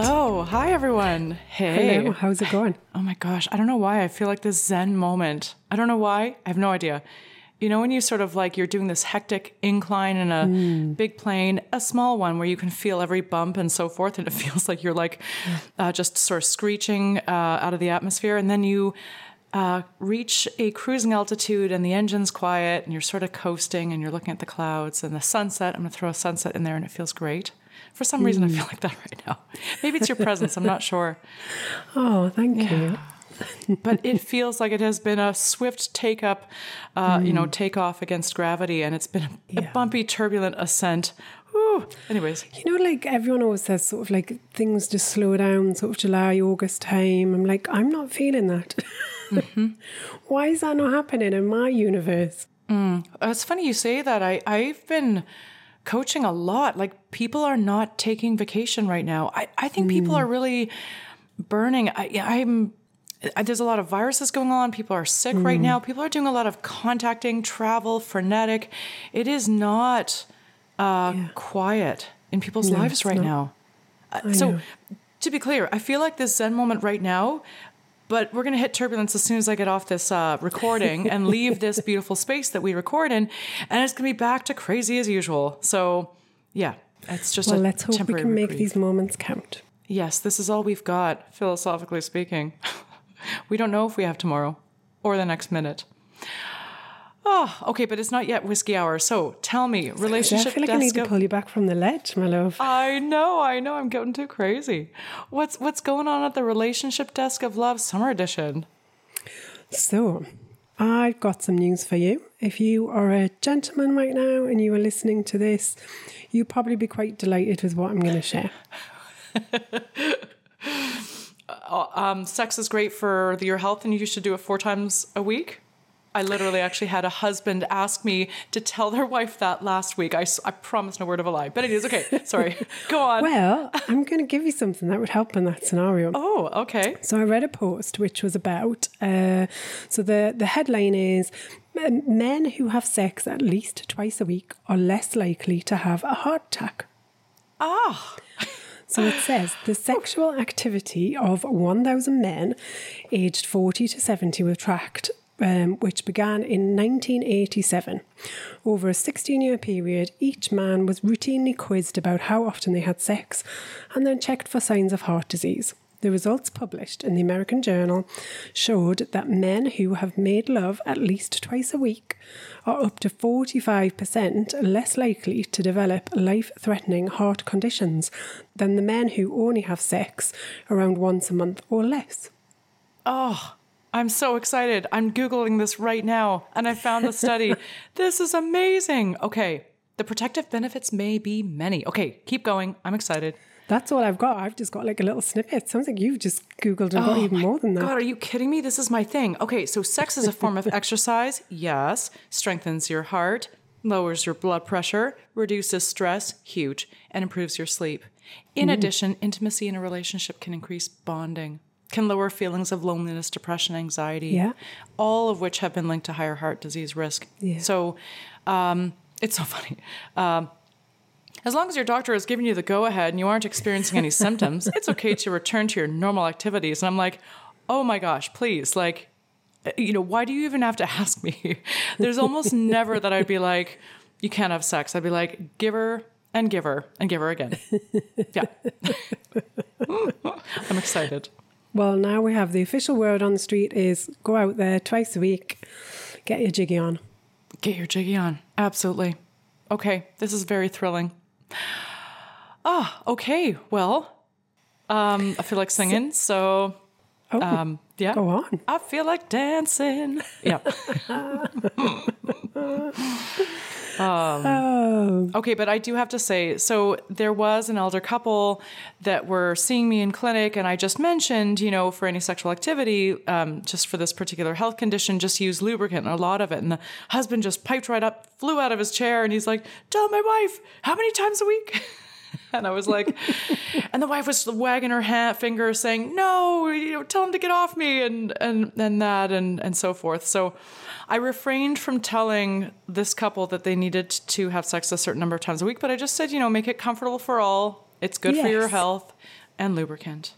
Hello. Hi, everyone. Hey. Hello, how's it going? Oh my gosh. I don't know why. I feel like this Zen moment. I don't know why. I have no idea. You know, when you sort of like you're doing this hectic incline in a Hmm. big plane, a small one where you can feel every bump and so forth, and it feels like you're like uh, just sort of screeching uh, out of the atmosphere. And then you uh, reach a cruising altitude and the engine's quiet and you're sort of coasting and you're looking at the clouds and the sunset. I'm going to throw a sunset in there and it feels great. For some reason, I feel like that right now. Maybe it's your presence. I'm not sure. Oh, thank you. but it feels like it has been a swift take up, uh, you know, take off against gravity, and it's been a, Yeah. bumpy, turbulent ascent. Whew. Anyways, You know, like everyone always says, sort of like things just slow down, sort of July, August time. I'm like, I'm not feeling that. Why is that not happening in my universe? Uh, it's funny you say that. I I've been coaching a lot. Like people are not taking vacation right now. I I think people are really burning. I I'm. I- There's a lot of viruses going on. People are sick right now. People are doing a lot of contacting, travel, frenetic. It is not uh, quiet in people's lives right not. now. Uh, so, to be clear, I feel like this Zen moment right now, but we're going to hit turbulence as soon as I get off this uh, recording and leave this beautiful space that we record in, and it's going to be back to crazy as usual. So, yeah, it's just Well, a let's hope we can make reprieve. these moments count. Yes, this is all we've got, philosophically speaking. we don't know if we have tomorrow or the next minute. Oh, okay, but it's not yet whiskey hour. So tell me, relationship. Yeah, I feel like I need to pull you back from the ledge, my love. I know, I know, I'm getting too crazy. What's what's going on at the relationship desk of love summer edition? So, I've got some news for you. If you are a gentleman right now and you are listening to this, you'll probably be quite delighted with what I'm going to share. Um, sex is great for your health, and you should do it four times a week. I literally actually had a husband ask me to tell their wife that last week. I promise no word of a lie. But it is okay. Sorry. Go on. Well, I'm going to give you something that would help in that scenario. Oh, okay. So I read a post which was about. Uh, so the the headline is "Men- men who have sex at least twice a week are less likely to have a heart attack. Ah. So it says the sexual activity of 1,000 men aged 40 to 70 were tracked, um, which began in 1987. Over a 16 year period, each man was routinely quizzed about how often they had sex and then checked for signs of heart disease. The results published in the American Journal showed that men who have made love at least twice a week are up to 45% less likely to develop life threatening heart conditions than the men who only have sex around once a month or less. Oh, I'm so excited. I'm Googling this right now and I found the study. this is amazing. Okay. The protective benefits may be many. Okay. Keep going. I'm excited. That's all I've got. I've just got like a little snippet. Sounds like you've just Googled and got oh even more than that. Oh God, are you kidding me? This is my thing. Okay, so sex is a form of exercise. Yes. Strengthens your heart, lowers your blood pressure, reduces stress, huge, and improves your sleep. In mm-hmm. addition, intimacy in a relationship can increase bonding, can lower feelings of loneliness, depression, anxiety, Yeah. all of which have been linked to higher heart disease risk. Yeah. So um, it's so funny. Um, as long as your doctor has given you the go ahead and you aren't experiencing any symptoms, it's okay to return to your normal activities. And I'm like, oh my gosh, please, like, uh, you know, why do you even have to ask me? There's almost never that I'd be like, you can't have sex. I'd be like, give her and give her and give her again. Yeah. I'm excited. Well, now we have the official word on the street is go out there twice a week, get your jiggy on. Get your jiggy on. Absolutely. Okay, this is very thrilling. Ah, okay. Well, um, I feel like singing, so Oh, um, Yeah. Go on. I feel like dancing. Yeah. Oh, Okay, but I do have to say, so there was an elder couple that were seeing me in clinic, and I just mentioned, you know, for any sexual activity, um, just for this particular health condition, just use lubricant, and a lot of it. And the husband just piped right up, flew out of his chair, and he's like, "Tell my wife how many times a week." And I was like, and the wife was wagging her hand, finger, saying, "No, you know, tell him to get off me," and and and that, and and so forth. So, I refrained from telling this couple that they needed to have sex a certain number of times a week, but I just said, you know, make it comfortable for all. It's good for your health, and lubricant.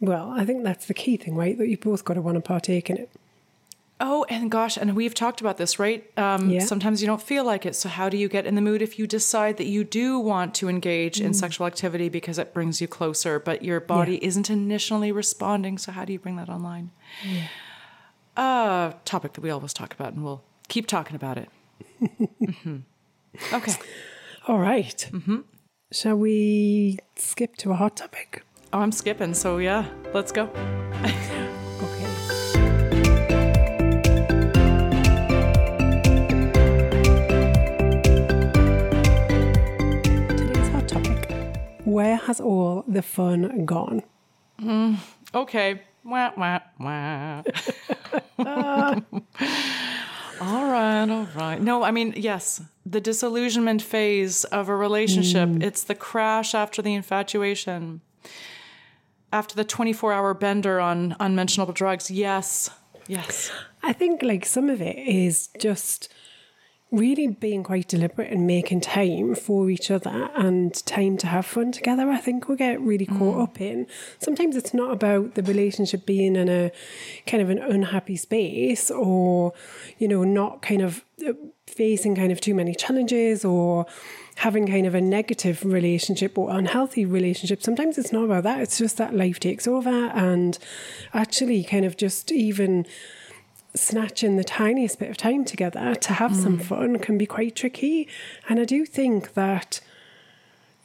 well, I think that's the key thing, right? That you both got to want to partake in it. Oh, and gosh, and we've talked about this, right? Um, Yeah. Sometimes you don't feel like it. So, how do you get in the mood if you decide that you do want to engage Mm. in sexual activity because it brings you closer, but your body isn't initially responding? So, how do you bring that online? Uh, topic that we always talk about, and we'll keep talking about it. Mhm. Okay. All right. Mm-hmm. Shall we skip to a hot topic? Oh, I'm skipping. So, yeah, let's go. Where has all the fun gone? Mm, okay. Wah, wah, wah. all right, all right. No, I mean, yes, the disillusionment phase of a relationship, mm. it's the crash after the infatuation, after the 24 hour bender on unmentionable drugs. Yes, yes. I think like some of it is just really being quite deliberate and making time for each other and time to have fun together. I think we get really caught up in. Sometimes it's not about the relationship being in a kind of an unhappy space or, you know, not kind of uh, facing kind of too many challenges or having kind of a negative relationship or unhealthy relationship. Sometimes it's not about that. It's just that life takes over and actually kind of just even snatching the tiniest bit of time together to have some mm. fun can be quite tricky. And I do think that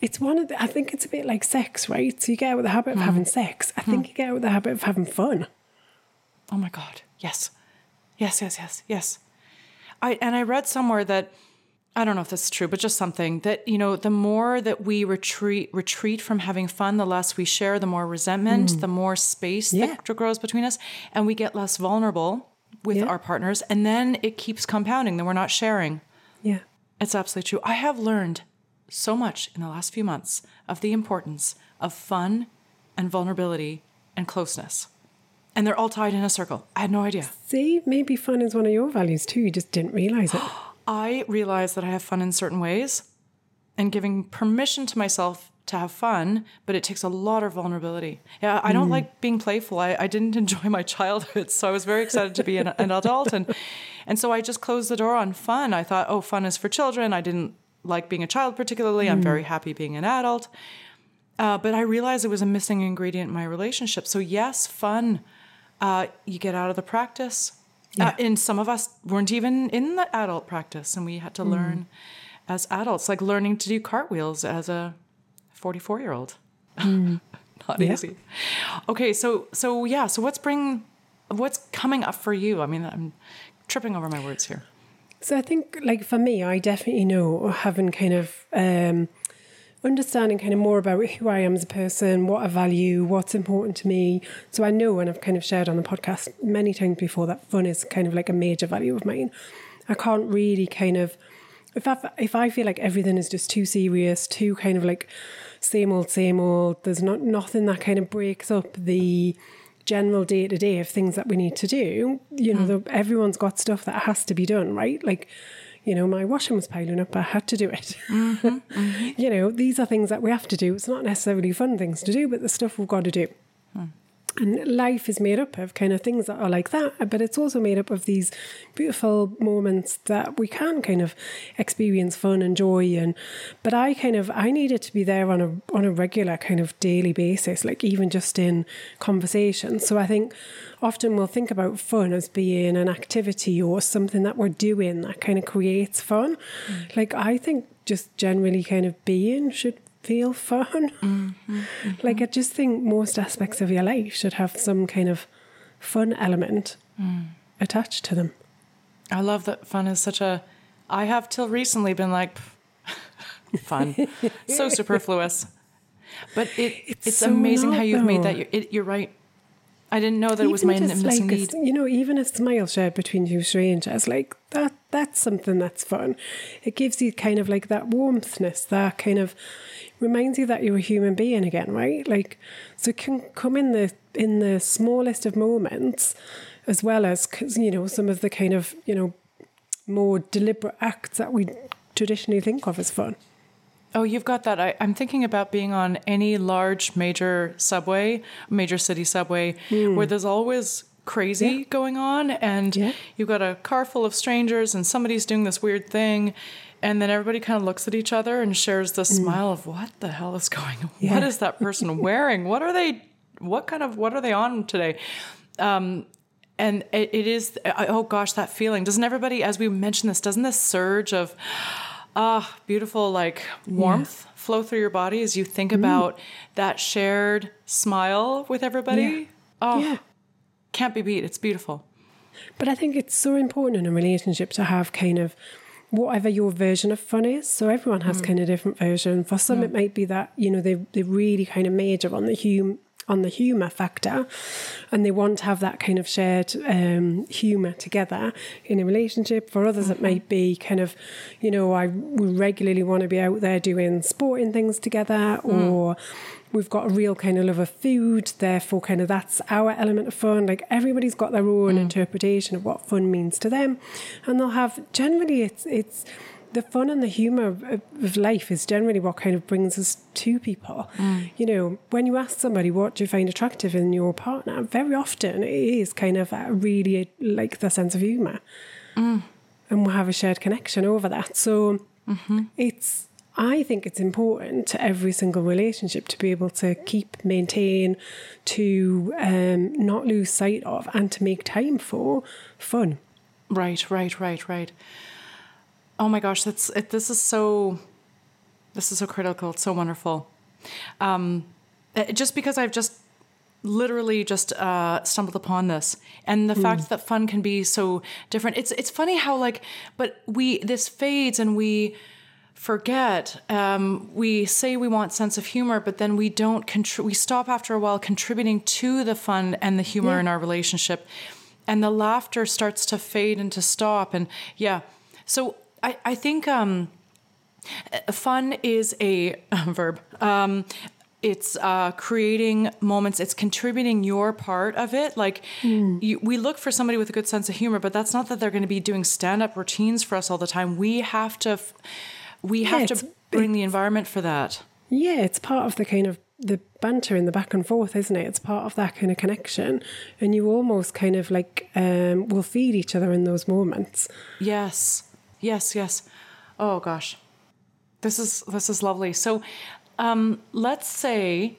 it's one of the, I think it's a bit like sex, right? So you get out of the habit of mm. having sex. I think mm. you get out of the habit of having fun. Oh my God. Yes. Yes, yes, yes, yes. I and I read somewhere that I don't know if this is true, but just something that, you know, the more that we retreat retreat from having fun, the less we share, the more resentment, the more space Yeah. that grows between us, and we get less vulnerable with Yeah. our partners, and then it keeps compounding, then we're not sharing. Yeah. It's absolutely true. I have learned so much in the last few months of the importance of fun and vulnerability and closeness. And they're all tied in a circle. I had no idea. See, maybe fun is one of your values too. You just didn't realize it. I realize that I have fun in certain ways and giving permission to myself to have fun, but it takes a lot of vulnerability. Yeah, I don't like being playful. I, I didn't enjoy my childhood, so I was very excited to be an, an adult. And, and so I just closed the door on fun. I thought, oh, fun is for children. I didn't like being a child particularly. I'm very happy being an adult. Uh, but I realized it was a missing ingredient in my relationship. So, yes, fun. Uh, you get out of the practice. Uh, and some of us weren't even in the adult practice, and we had to learn as adults, like learning to do cartwheels as a 44 year old. Not Yeah. easy. Okay, so so yeah, so what's bring what's coming up for you? I mean, I'm tripping over my words here. So I think, like for me, I definitely know having kind of um, understanding kind of more about who I am as a person, what I value, what's important to me. So I know, and I've kind of shared on the podcast many times before, that fun is kind of like a major value of mine. I can't really kind of if I if I feel like everything is just too serious, too kind of like same old, same old. There's not nothing that kind of breaks up the general day to day of things that we need to do. You know, mm. the, everyone's got stuff that has to be done, right? Like, you know, my washing was piling up. I had to do it. Mm-hmm, mm-hmm. you know, these are things that we have to do. It's not necessarily fun things to do, but the stuff we've got to do. Hmm. And life is made up of kind of things that are like that, but it's also made up of these beautiful moments that we can kind of experience fun and joy and but I kind of I needed to be there on a on a regular kind of daily basis, like even just in conversation. So I think often we'll think about fun as being an activity or something that we're doing that kind of creates fun. Mm. Like I think just generally kind of being should feel fun. Mm-hmm. Like I just think most aspects of your life should have some kind of fun element mm. attached to them. I love that fun is such a. I have till recently been like, fun, so superfluous. But it it's, It's so amazing how you've made that. You're, it, you're right. I didn't know that it was my Even missing like need. s- you know, even a smile shared between two strangers, like that that's something that's fun. It gives you kind of like that warmthness, that kind of reminds you that you're a human being again, right? Like so it can come in the in the smallest of moments as well as you know some of the kind of, you know, more deliberate acts that we traditionally think of as fun. Oh, you've got that. I, I'm thinking about being on any large major subway, major city subway, where hmm. there's always crazy. Yeah. going on, and Yeah. you've got a car full of strangers, and somebody's doing this weird thing, and then everybody kind of looks at each other and shares this smile of what the hell is going on? What. Yeah. is that person wearing? What are they? What kind of what are they on today? Um, and it, it is oh gosh that feeling doesn't everybody as we mentioned this doesn't this surge of ah beautiful like warmth flow through your body as you think about that shared smile with everybody Yeah. oh Yeah. Can't be beat it's beautiful But I think it's so important in a relationship to have kind of whatever your version of fun is. So everyone has mm. kind of different version. For some, mm. it might be that you know they they really kind of major on the hum on the humor factor, and they want to have that kind of shared um, humor together in a relationship. For others, it might be mm-hmm. kind of you know I we regularly want to be out there doing sporting things together, mm. or we've got a real kind of love of food, therefore, kind of that's our element of fun. Like everybody's got their own mm. interpretation of what fun means to them, and they'll have generally it's it's the fun and the humor of, life is generally what kind of brings us to people. Mm. You know, when you ask somebody what do you find attractive in your partner, very often it is kind of really like the sense of humor, mm. and we'll have a shared connection over that. So mm-hmm. it's I think it's important to every single relationship to be able to keep, maintain, to um, not lose sight of, and to make time for fun. right right right right oh my gosh that's it, this is so this is so critical. It's so wonderful. Um, uh, just because i've just literally just uh, stumbled upon this and the fact that fun can be so different. It's it's funny how like but we this fades and we forget. Um, we say we want sense of humor but then we don't contri- we stop after a while contributing to the fun and the humor Yeah. in our relationship. And the laughter starts to fade and to stop and yeah. So i, I think um, fun is a verb. Um, it's uh, creating moments. It's contributing your part of it. Like you, we look for somebody with a good sense of humor but that's not that they're going to be doing stand-up routines for us all the time. We have to f- we have it's- to bring the environment for that. Yeah, it's part of the kind of the banter and the back and forth, isn't it? It's part of that kind of connection, and you almost kind of like um, will feed each other in those moments. Yes, yes, yes. Oh gosh, this is this is lovely. So, um, let's say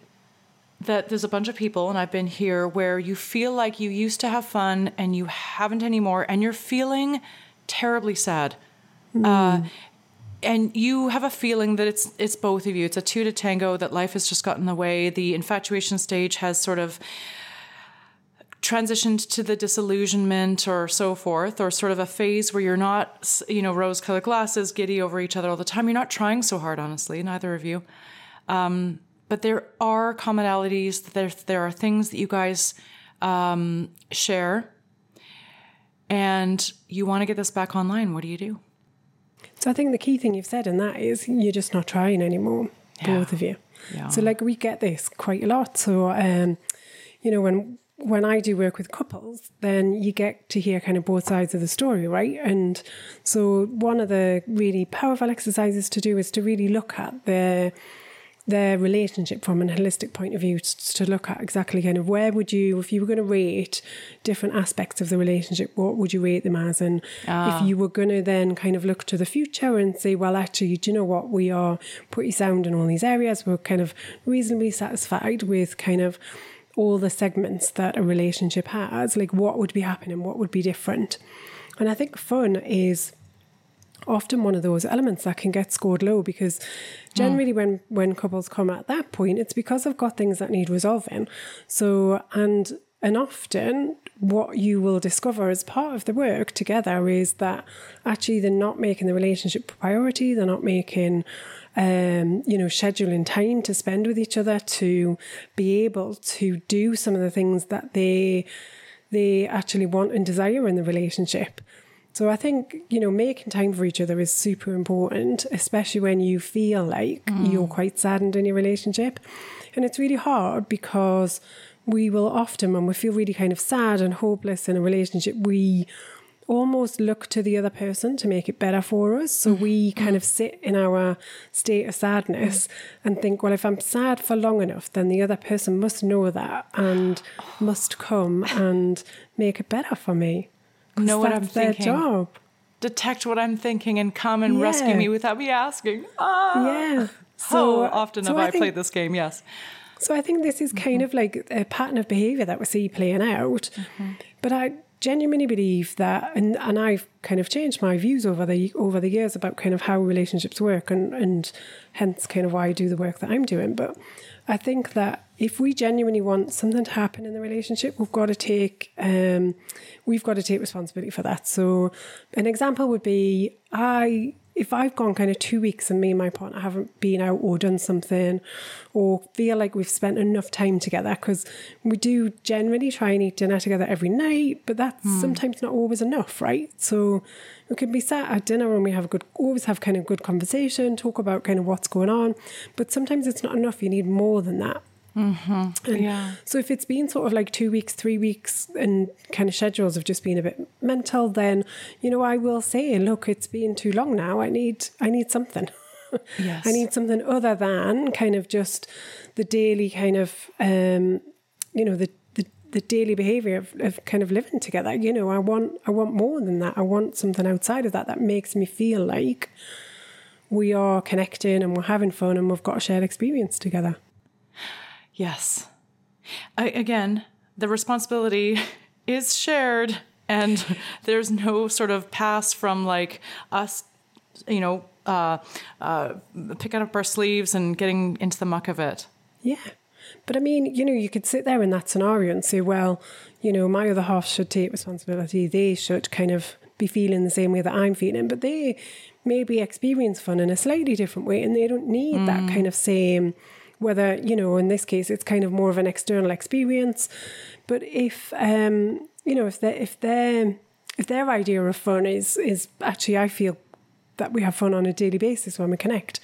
that there's a bunch of people, and I've been here where you feel like you used to have fun and you haven't anymore, and you're feeling terribly sad. Uh, and you have a feeling that it's it's both of you. It's a two to tango. That life has just gotten in the way. The infatuation stage has sort of transitioned to the disillusionment or so forth, or sort of a phase where you're not, you know, rose colored glasses, giddy over each other all the time. You're not trying so hard, honestly, neither of you. Um, but there are commonalities. There, there are things that you guys um, share, and you want to get this back online. What do you do? So I think the key thing you've said in that is you're just not trying anymore, Yeah. both of you. Yeah. So like we get this quite a lot. So um, you know when when I do work with couples, then you get to hear kind of both sides of the story, right? And so one of the really powerful exercises to do is to really look at their their relationship from an holistic point of view to look at exactly kind of where would you if you were going to rate different aspects of the relationship what would you rate them as? And ah. if you were going to then kind of look to the future and say well actually do you know what? We are pretty sound in all these areas. We're kind of reasonably satisfied with kind of all the segments that a relationship has like what would be happening what would be different? And i think fun is often one of those elements that can get scored low because generally hmm. when when couples come at that point it's because they've got things that need resolving. So and and often what you will discover as part of the work together is that actually they're not making the relationship priority, they're not making um, you know, scheduling time to spend with each other to be able to do some of the things that they they actually want and desire in the relationship. So I think, you know, making time for each other is super important, especially when you feel like mm. you're quite saddened in your relationship. And it's really hard because we will often, when we feel really kind of sad and hopeless in a relationship, we almost look to the other person to make it better for us. So we mm. kind of sit in our state of sadness and think, well, if I'm sad for long enough, then the other person must know that and must come and make it better for me. Know what I'm thinking. Job. Detect what I'm thinking and come and yeah. rescue me without me asking. Ah. Yeah. So often so have I, I think, played this game, yes. So I think this is kind mm-hmm. of like a pattern of behaviour that we see playing out. Mm-hmm. But I genuinely believe that, and, and I've kind of changed my views over the over the years about kind of how relationships work, and and hence kind of why I do the work that I'm doing. But I think that if we genuinely want something to happen in the relationship, we've got to take um, we've got to take responsibility for that. So an example would be I if I've gone kind of two weeks and me and my partner haven't been out or done something or feel like we've spent enough time together, because we do generally try and eat dinner together every night, but that's mm. sometimes not always enough, right? So we can be sat at dinner and we have a good, always have kind of good conversation, talk about kind of what's going on, but sometimes it's not enough. You need more than that. Mm-hmm. yeah. So if it's been sort of like two weeks, three weeks, and kind of schedules have just been a bit mental, then you know I will say, look, it's been too long now. I need, I need something. Yes. I need something other than kind of just the daily kind of, um, you know, the the, the daily behavior of, of kind of living together. You know, I want, I want more than that. I want something outside of that that makes me feel like we are connecting and we're having fun and we've got a shared experience together. Yes. I, again, the responsibility is shared, and there's no sort of pass from like us, you know, uh, uh, picking up our sleeves and getting into the muck of it. Yeah. But I mean, you know, you could sit there in that scenario and say, well, you know, my other half should take responsibility. They should kind of be feeling the same way that I'm feeling, but they maybe experience fun in a slightly different way and they don't need mm. that kind of same whether you know in this case it's kind of more of an external experience but if um you know if they if their if their idea of fun is is actually i feel that we have fun on a daily basis when we connect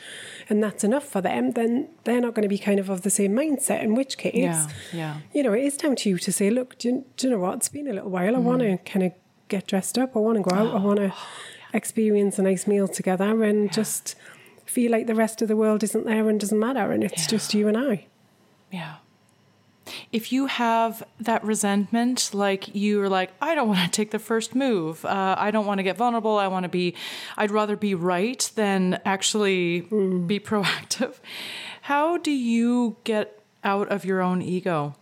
and that's enough for them then they're not going to be kind of of the same mindset in which case yeah, yeah. you know it is down to you to say look do you, do you know what it's been a little while i mm. want to kind of get dressed up i want to go out oh, i want to yeah. experience a nice meal together and yeah. just feel like the rest of the world isn't there and doesn't matter and it's yeah. just you and I. Yeah. If you have that resentment, like you're like, I don't want to take the first move. Uh, I don't want to get vulnerable. I want to be, I'd rather be right than actually mm. be proactive. How do you get out of your own ego?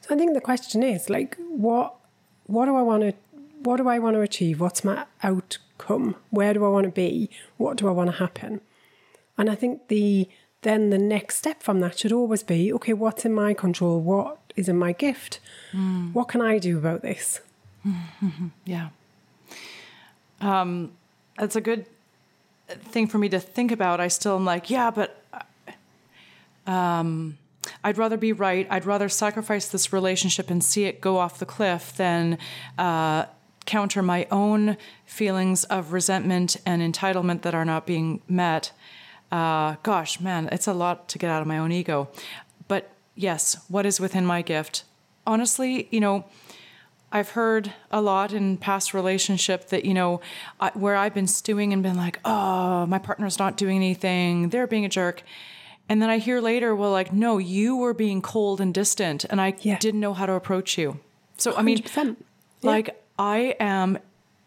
So I think the question is like, what, what do I want to, what do I want to achieve? What's my out Where do I want to be? What do I want to happen? And I think the then the next step from that should always be okay, what's in my control? What is in my gift? Mm. What can I do about this? Mm-hmm. Yeah. Um, that's a good thing for me to think about. I still am like, yeah, but um, I'd rather be right. I'd rather sacrifice this relationship and see it go off the cliff than uh, counter my own feelings of resentment and entitlement that are not being met. Uh, gosh, man, it's a lot to get out of my own ego. But yes, what is within my gift? Honestly, you know, I've heard a lot in past relationship that you know I, where I've been stewing and been like, oh, my partner's not doing anything, they're being a jerk, and then I hear later, well, like, no, you were being cold and distant, and I yeah. didn't know how to approach you. So 100%. I mean, like I am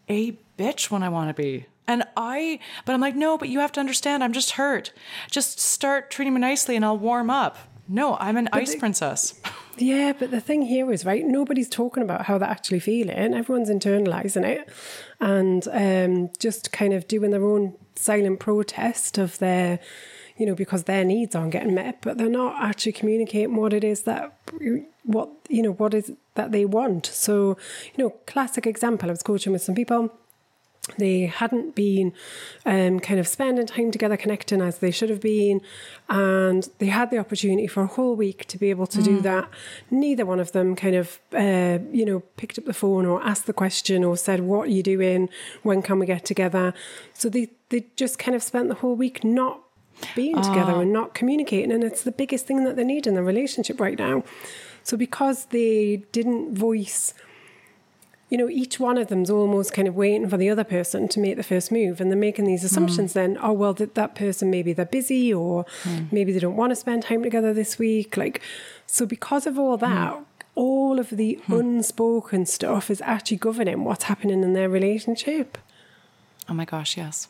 a bitch when I want to be. And I, but I'm like, no, but you have to understand, I'm just hurt. Just start treating me nicely and I'll warm up. No, I'm an but ice the, princess. Yeah, but the thing here is, right, nobody's talking about how they're actually feeling. Everyone's internalizing it and um, just kind of doing their own silent protest of their, you know, because their needs aren't getting met, but they're not actually communicating what it is that what you know what is that they want. So you know, classic example. I was coaching with some people they hadn't been um, kind of spending time together connecting as they should have been and they had the opportunity for a whole week to be able to mm. do that neither one of them kind of uh, you know picked up the phone or asked the question or said what are you doing when can we get together so they they just kind of spent the whole week not being together ah. and not communicating and it's the biggest thing that they need in their relationship right now so because they didn't voice you know, each one of them's almost kind of waiting for the other person to make the first move. And they're making these assumptions mm. then, oh, well, that, that person, maybe they're busy or mm. maybe they don't want to spend time together this week. Like, so because of all that, mm. all of the hmm. unspoken stuff is actually governing what's happening in their relationship. Oh my gosh, yes.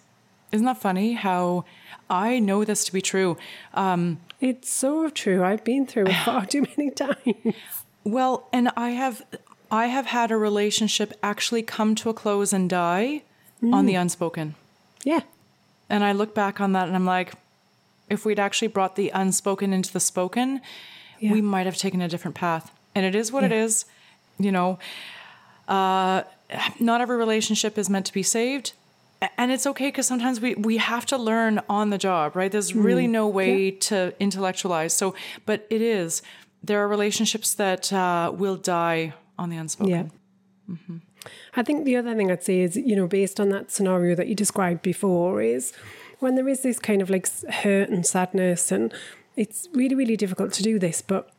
Isn't that funny how I know this to be true? Um, it's so true. I've been through it far too many times. Well, and I have I have had a relationship actually come to a close and die mm. on the unspoken. Yeah. And I look back on that and I'm like, if we'd actually brought the unspoken into the spoken, yeah. we might have taken a different path. And it is what yeah. it is. You know, uh, not every relationship is meant to be saved. And it's okay because sometimes we, we have to learn on the job, right? There's really mm. no way yeah. to intellectualize. So, but it is. There are relationships that uh, will die on the unspoken. Yeah. Mm-hmm. I think the other thing I'd say is, you know, based on that scenario that you described before, is when there is this kind of like hurt and sadness, and it's really, really difficult to do this, but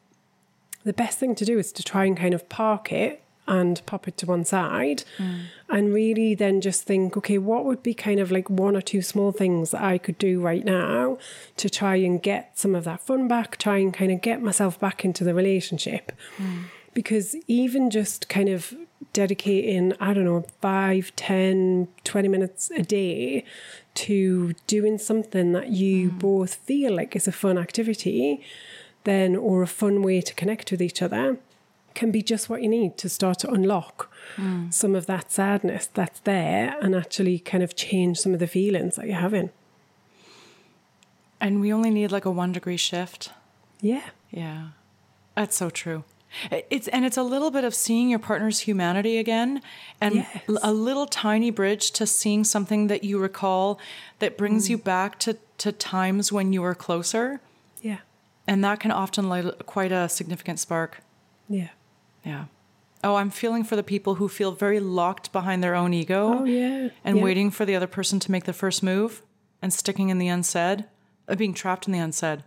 the best thing to do is to try and kind of park it and pop it to one side mm. and really then just think, okay, what would be kind of like one or two small things that I could do right now to try and get some of that fun back, try and kind of get myself back into the relationship. Mm because even just kind of dedicating, I don't know, 5, 10, 20 minutes a day to doing something that you mm. both feel like is a fun activity, then, or a fun way to connect with each other, can be just what you need to start to unlock mm. some of that sadness that's there and actually kind of change some of the feelings that you're having. And we only need like a one degree shift. Yeah. Yeah. That's so true. It's and it's a little bit of seeing your partner's humanity again, and yes. a little tiny bridge to seeing something that you recall that brings mm. you back to to times when you were closer. Yeah, and that can often light quite a significant spark. Yeah, yeah. Oh, I'm feeling for the people who feel very locked behind their own ego. Oh yeah, and yeah. waiting for the other person to make the first move and sticking in the unsaid, uh, being trapped in the unsaid.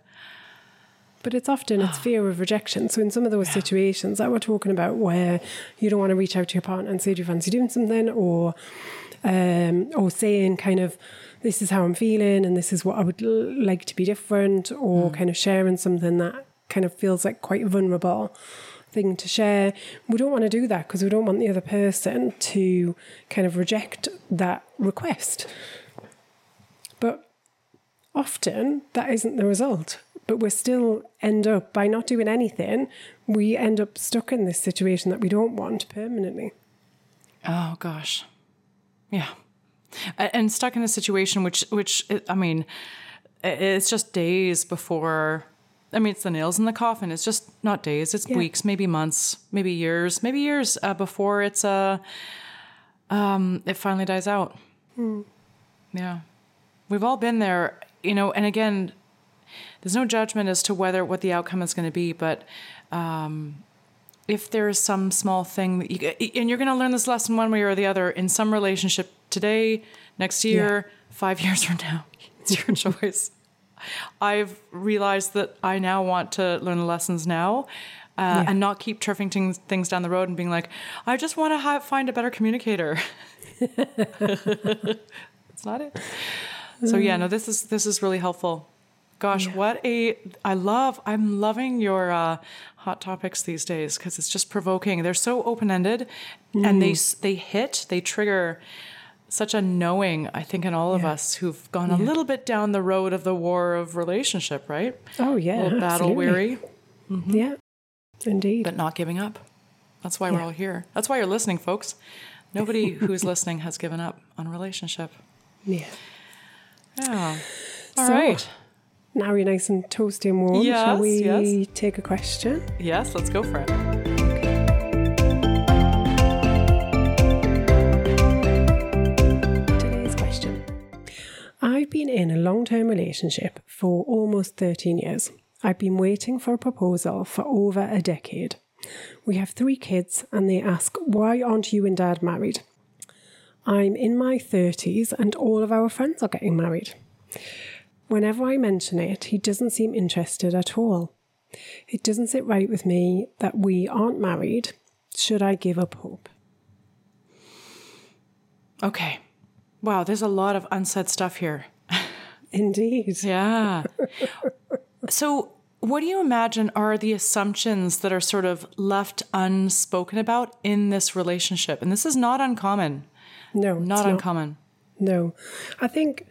But it's often it's fear of rejection. So in some of those yeah. situations that we're talking about where you don't want to reach out to your partner and say, Do you fancy doing something? Or um, or saying kind of this is how I'm feeling and this is what I would l- like to be different, or mm. kind of sharing something that kind of feels like quite vulnerable thing to share. We don't want to do that because we don't want the other person to kind of reject that request. But often that isn't the result but we still end up by not doing anything we end up stuck in this situation that we don't want permanently oh gosh yeah and stuck in a situation which which i mean it's just days before I mean, it's the nails in the coffin. It's just not days. It's yeah. weeks, maybe months, maybe years, maybe years uh, before it's uh, um, it finally dies out. Mm. Yeah, we've all been there, you know. And again, there's no judgment as to whether what the outcome is going to be, but um, if there is some small thing that you and you're going to learn this lesson one way or the other in some relationship today, next year, yeah. five years from now, it's your choice. I've realized that I now want to learn the lessons now. Uh, yeah. And not keep turfing things, things down the road and being like, I just want to ha- find a better communicator. It's not it. So yeah, no, this is this is really helpful. Gosh, yeah. what a I love I'm loving your uh, hot topics these days because it's just provoking. They're so open ended, mm. and they mm. they hit they trigger such a knowing I think in all yeah. of us who've gone yeah. a little bit down the road of the war of relationship, right? Oh yeah, battle weary. Mm-hmm. Yeah, indeed, but not giving up. That's why we're all here. That's why you're listening, folks. Nobody who's listening has given up on a relationship. Yeah. Yeah. All so, right. Now you're nice and toasty and warm. Yes, Shall we yes. take a question? Yes, let's go for it. Term relationship for almost 13 years. I've been waiting for a proposal for over a decade. We have three kids, and they ask, Why aren't you and dad married? I'm in my 30s, and all of our friends are getting married. Whenever I mention it, he doesn't seem interested at all. It doesn't sit right with me that we aren't married. Should I give up hope? Okay. Wow, there's a lot of unsaid stuff here. Indeed. Yeah. so, what do you imagine are the assumptions that are sort of left unspoken about in this relationship? And this is not uncommon. No, Not uncommon. No, I think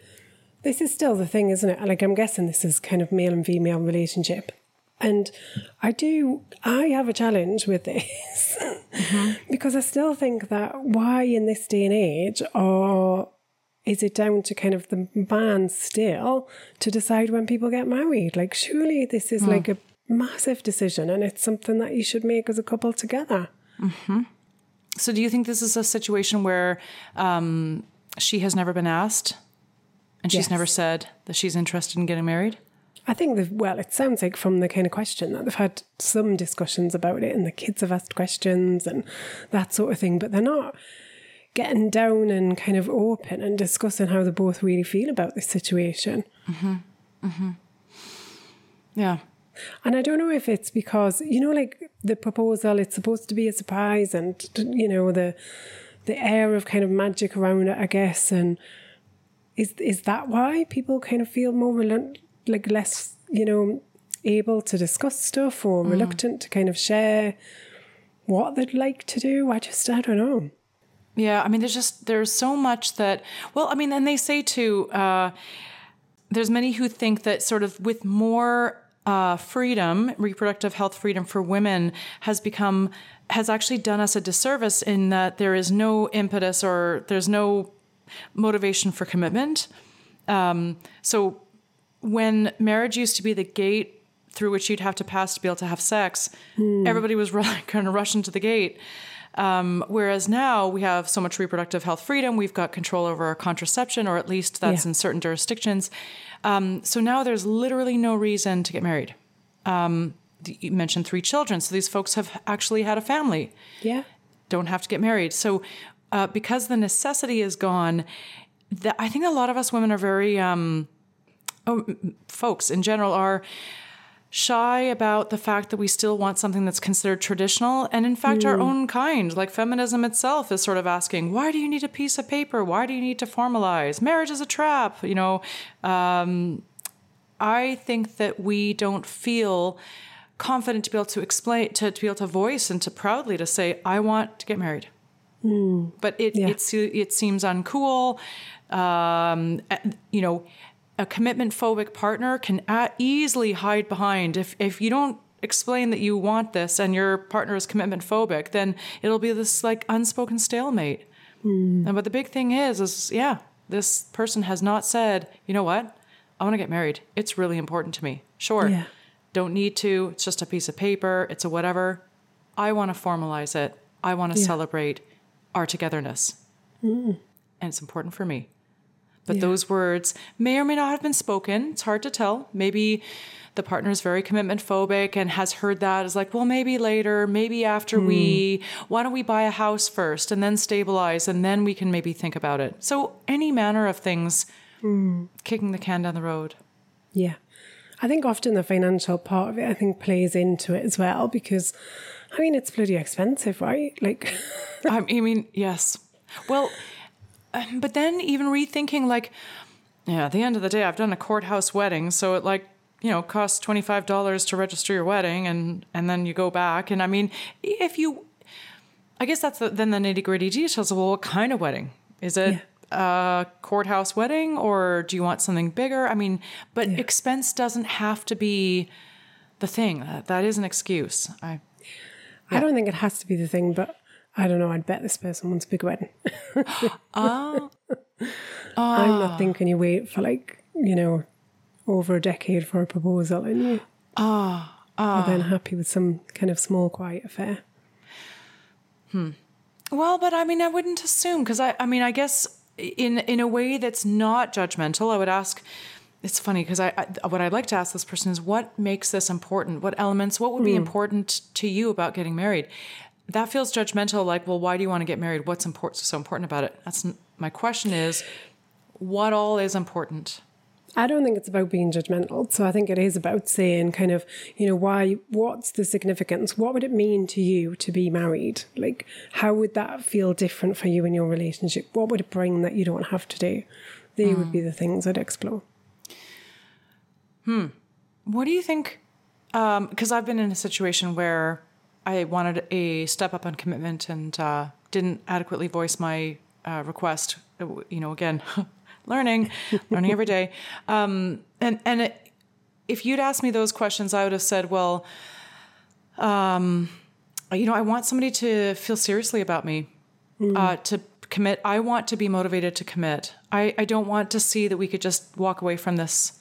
this is still the thing, isn't it? Like I'm guessing this is kind of male and female relationship, and I do. I have a challenge with this mm-hmm. because I still think that why in this day and age, or is it down to kind of the man still to decide when people get married? Like surely this is like a massive decision, and it's something that you should make as a couple together. So, do you think this is a situation where um, she has never been asked and she's Yes. never said that she's interested in getting married? I think that well, it sounds like from the kind of question that they've had some discussions about it, and the kids have asked questions and that sort of thing, but they're not getting down and kind of open and discussing how they both really feel about this situation. Mhm. Mhm. Yeah. And I don't know if it's because you know, like the proposal, it's supposed to be a surprise, and you know the the air of kind of magic around it, I guess. And is is that why people kind of feel more reluctant, like less, you know, able to discuss stuff or reluctant to kind of share what they'd like to do? I just I don't know. Yeah, I mean, there's just there's so much that. Well, I mean, and they say too. Uh, there's many who think that sort of with more uh, freedom, reproductive health freedom for women has become has actually done us a disservice in that there is no impetus or there's no motivation for commitment. Um, so when marriage used to be the gate through which you'd have to pass to be able to have sex, everybody was kind of rushing to the gate. Um, whereas now we have so much reproductive health freedom, we've got control over our contraception, or at least that's Yeah. in certain jurisdictions. Um, so now there's literally no reason to get married. Um, you mentioned three children, so these folks have actually had a family Yeah. don't have to get married. So, uh, because the necessity is gone, that I think a lot of us women are very, um, oh, folks in general are shy about the fact that we still want something that's considered traditional. And in fact, our own kind, like feminism itself, is sort of asking, why do you need a piece of paper? Why do you need to formalize? Marriage is a trap. You know, um, I think that we don't feel confident to be able to explain, to, to be able to voice and to proudly to say, I want to get married. But it, Yeah. it, it seems uncool. Um, you know, a commitment phobic partner can easily hide behind if, if you don't explain that you want this and your partner is commitment phobic, then it'll be this like unspoken stalemate. Hmm. And but the big thing is, is yeah, this person has not said, you know what, I want to get married. It's really important to me. Sure, Yeah. don't need to. It's just a piece of paper. It's a whatever. I want to formalize it. I want to Yeah. celebrate our togetherness, hmm. and it's important for me. But Yeah. those words may or may not have been spoken. It's hard to tell. Maybe the partner is very commitment phobic and has heard that is like, well, maybe later, maybe after we, hmm. why don't we buy a house first and then stabilize and then we can maybe think about it. So, any manner of things hmm. kicking the can down the road. Yeah. I think often the financial part of it, I think, plays into it as well because, I mean, it's bloody expensive, right? Like, I mean, yes. Well, Um, but then even rethinking, like, yeah, at the end of the day, I've done a courthouse wedding, so it like you know costs twenty five dollars to register your wedding, and and then you go back, and I mean, if you, I guess that's the, then the nitty gritty details of well, what kind of wedding is it? A courthouse wedding, or do you want something bigger? I mean, but Yeah. expense doesn't have to be the thing. That, that is an excuse. I I don't think it has to be the thing, but I don't know. I'd bet this person wants a big wedding. ah I'm not thinking you wait for like, you know, over a decade for a proposal and you Ah, are then happy with some kind of small, quiet affair. Hmm. Well, but I mean, I wouldn't assume because I, I mean, I guess in in a way that's not judgmental, I would ask. It's funny because I, I what I'd like to ask this person is what makes this important? What elements? What would be important to you about getting married? That feels judgmental. Like, well, why do you want to get married? What's important? So important about it? That's n- my question. Is what all is important? I don't think it's about being judgmental. So I think it is about saying, kind of, you know, why, what's the significance? What would it mean to you to be married? Like, how would that feel different for you in your relationship? What would it bring that you don't have to do? They would be the things I'd explore. Hmm. What do you think? Because I've been in a situation where I wanted a step up on commitment and uh, didn't adequately voice my uh, request. Uh, You know, again, learning, learning every day. Um, and and it, if you'd asked me those questions, I would have said, well, um, you know, I want somebody to feel seriously about me, uh, to commit. I want to be motivated to commit. I, I don't want to see that we could just walk away from this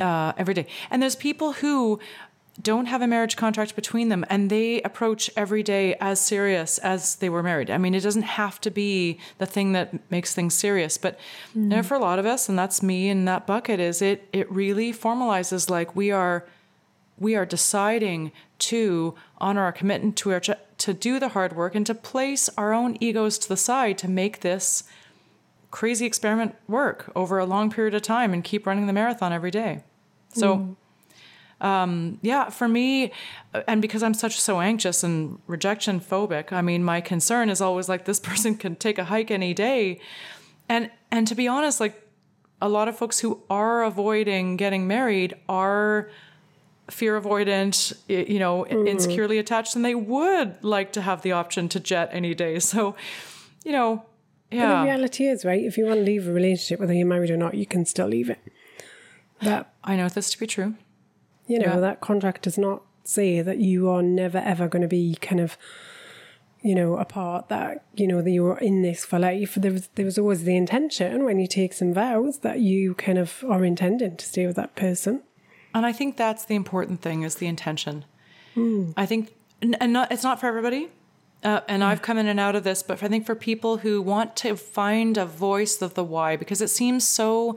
uh, every day. And there's people who don't have a marriage contract between them and they approach every day as serious as they were married. I mean, it doesn't have to be the thing that makes things serious, but mm. you know, for a lot of us, and that's me in that bucket, is it it really formalizes like we are we are deciding to honor our commitment to our to do the hard work and to place our own egos to the side to make this crazy experiment work over a long period of time and keep running the marathon every day. So, mm. Um, yeah, for me, and because I'm such so anxious and rejection phobic, I mean, my concern is always like this person can take a hike any day, and and to be honest, like a lot of folks who are avoiding getting married are fear avoidant, you know, insecurely attached, and they would like to have the option to jet any day. So, you know, But yeah. the reality is, right, if you want to leave a relationship, whether you're married or not, you can still leave it. That, I know this to be true. You know, Yeah. that contract does not say that you are never ever going to be kind of, you know, apart, that, you know, that you're in this for life. There was, there was always the intention when you take some vows that you kind of are intending to stay with that person. And I think that's the important thing is the intention. I think, and and not, it's not for everybody. Uh, and I've come in and out of this, but I think for people who want to find a voice of the why, because it seems so,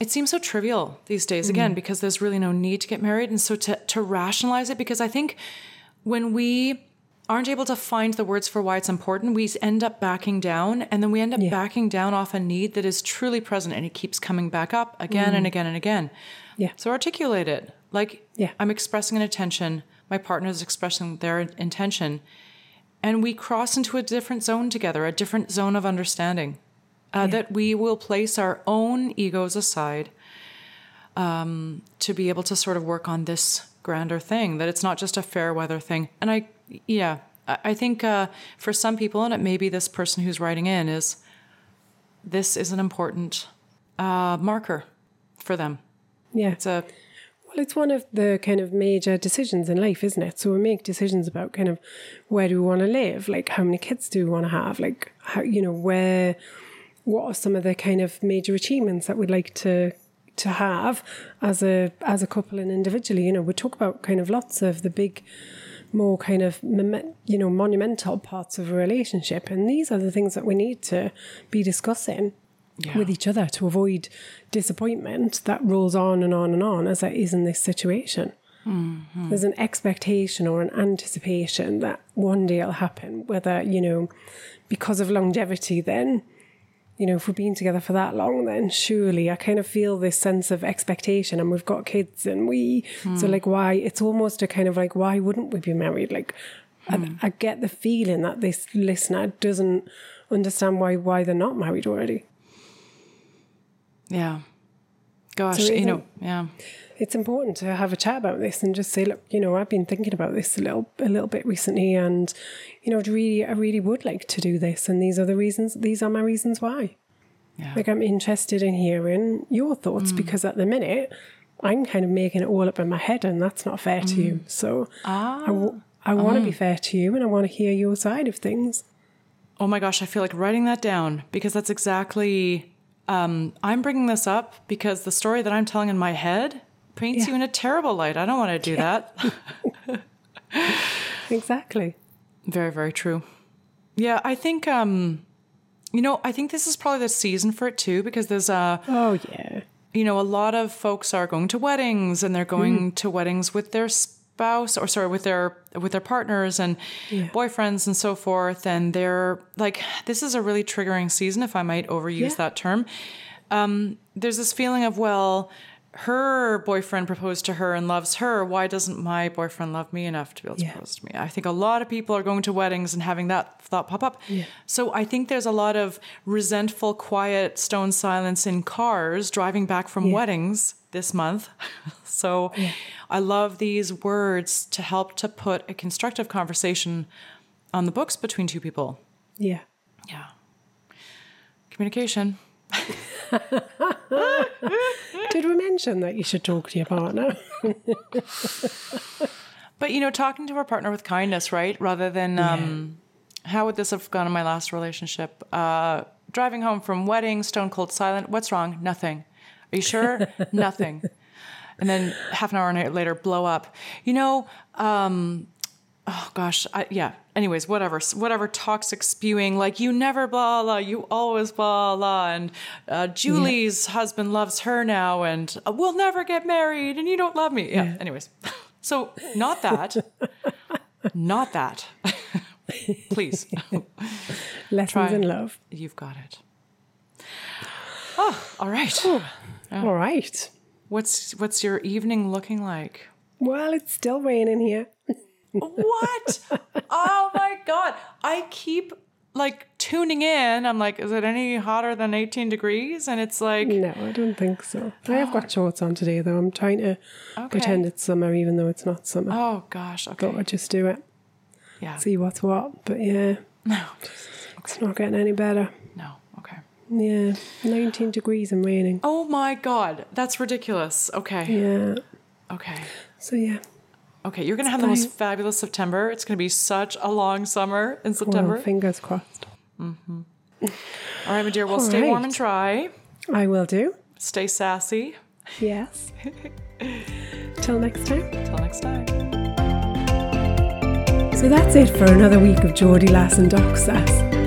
it seems so trivial these days. Again, mm-hmm. because there's really no need to get married, and so to to rationalize it, because I think when we aren't able to find the words for why it's important, we end up backing down, and then we end up Yeah. backing down off a need that is truly present, and it keeps coming back up again and mm-hmm. again and again. Yeah. So articulate it. Like, Yeah. I'm expressing an intention, my partner is expressing their intention, and we cross into a different zone together, a different zone of understanding. Uh, That we will place our own egos aside um, to be able to sort of work on this grander thing, that it's not just a fair weather thing. And I, yeah, I I think uh, for some people, and it may be this person who's writing in, is this is an important uh, marker for them. Yeah. It's a Well, it's one of the kind of major decisions in life, isn't it? So we make decisions about kind of where do we want to live, like how many kids do we want to have, like how you know where, what are some of the kind of major achievements that we'd like to to have as a as a couple and individually. You know, we talk about kind of lots of the big, more kind of you know monumental parts of a relationship, and these are the things that we need to be discussing Yeah. with each other to avoid disappointment that rolls on and on and on as it is in this situation. Mm-hmm. There's an expectation or an anticipation that one day it'll happen, whether, you know, because of longevity, then, you know, if we've been together for that long, then surely I kind of feel this sense of expectation and we've got kids and we, so hmm. like, why, it's almost a kind of like, why wouldn't we be married? Like, I, hmm. I get the feeling that this listener doesn't understand why why they're not married already. Yeah. Gosh, So you know, yeah. it's important to have a chat about this and just say, look, you know, I've been thinking about this a little a little bit recently, and you know, I'd really, I really would like to do this, and these are the reasons. These are my reasons why. Yeah. Like, I'm interested in hearing your thoughts mm. because at the minute, I'm kind of making it all up in my head, and that's not fair to you. Mm. So, ah. I, w- I want to be mm. fair to you, and I want to hear your side of things. Oh my gosh, I feel like writing that down because that's exactly um, I'm bringing this up because the story that I'm telling in my head paints Yeah. you in a terrible light. I don't want to do that. Exactly. Very, very true. Yeah, I think um you know, I think this is probably the season for it too because there's a Oh, yeah. you know, a lot of folks are going to weddings and they're going to weddings with their spouse or sorry, with their with their partners and boyfriends and so forth and they're like this is a really triggering season if I might overuse Yeah. that term. Um there's this feeling of well her boyfriend proposed to her and loves her. Why doesn't my boyfriend love me enough to be able to Yeah. propose to me? I think a lot of people are going to weddings and having that thought pop up. So I think there's a lot of resentful, quiet, stone silence in cars driving back from Yeah. weddings this month. so I love these words to help to put a constructive conversation on the books between two people. Yeah. Yeah. Communication. Did we mention that you should talk to your partner? But you know, talking to our partner with kindness, right? Rather than um, how would this have gone in my last relationship? Uh, driving home from wedding, stone cold silent. What's wrong? Nothing. Are you sure? Nothing. And then half an hour later, blow up. You know, um, oh gosh, I, yeah. Anyways, whatever, whatever toxic spewing, like you never blah blah, you always blah blah, and uh, Julie's husband loves her now, and uh, we'll never get married, and you don't love me. Yeah. Anyways, so not that, not that. Please, Lessons Try. in love. you've got it. Oh, all right. All right. What's what's your evening looking like? Well, it's still raining here. What? oh my god! I keep like tuning in. I'm like, is it any hotter than 18 degrees? And it's like, No, I don't think so. I have got shorts on today, though. I'm trying to pretend it's summer, even though it's not summer. oh gosh, okay, Thought I'd just do it, yeah, see what's what. But yeah, no, it's not getting any better. Yeah, 19 degrees and raining. Oh my god, that's ridiculous. Okay, Yeah. okay, So yeah, okay. You're gonna have the most fabulous September. It's gonna be such a long summer in well, September. fingers crossed. Mm-hmm. All right, my dear. Well, All stay warm and dry. I will do. Stay sassy. Yes. Till next time. Till next time. So that's it for another week of Geordie Lass and Doc Sass.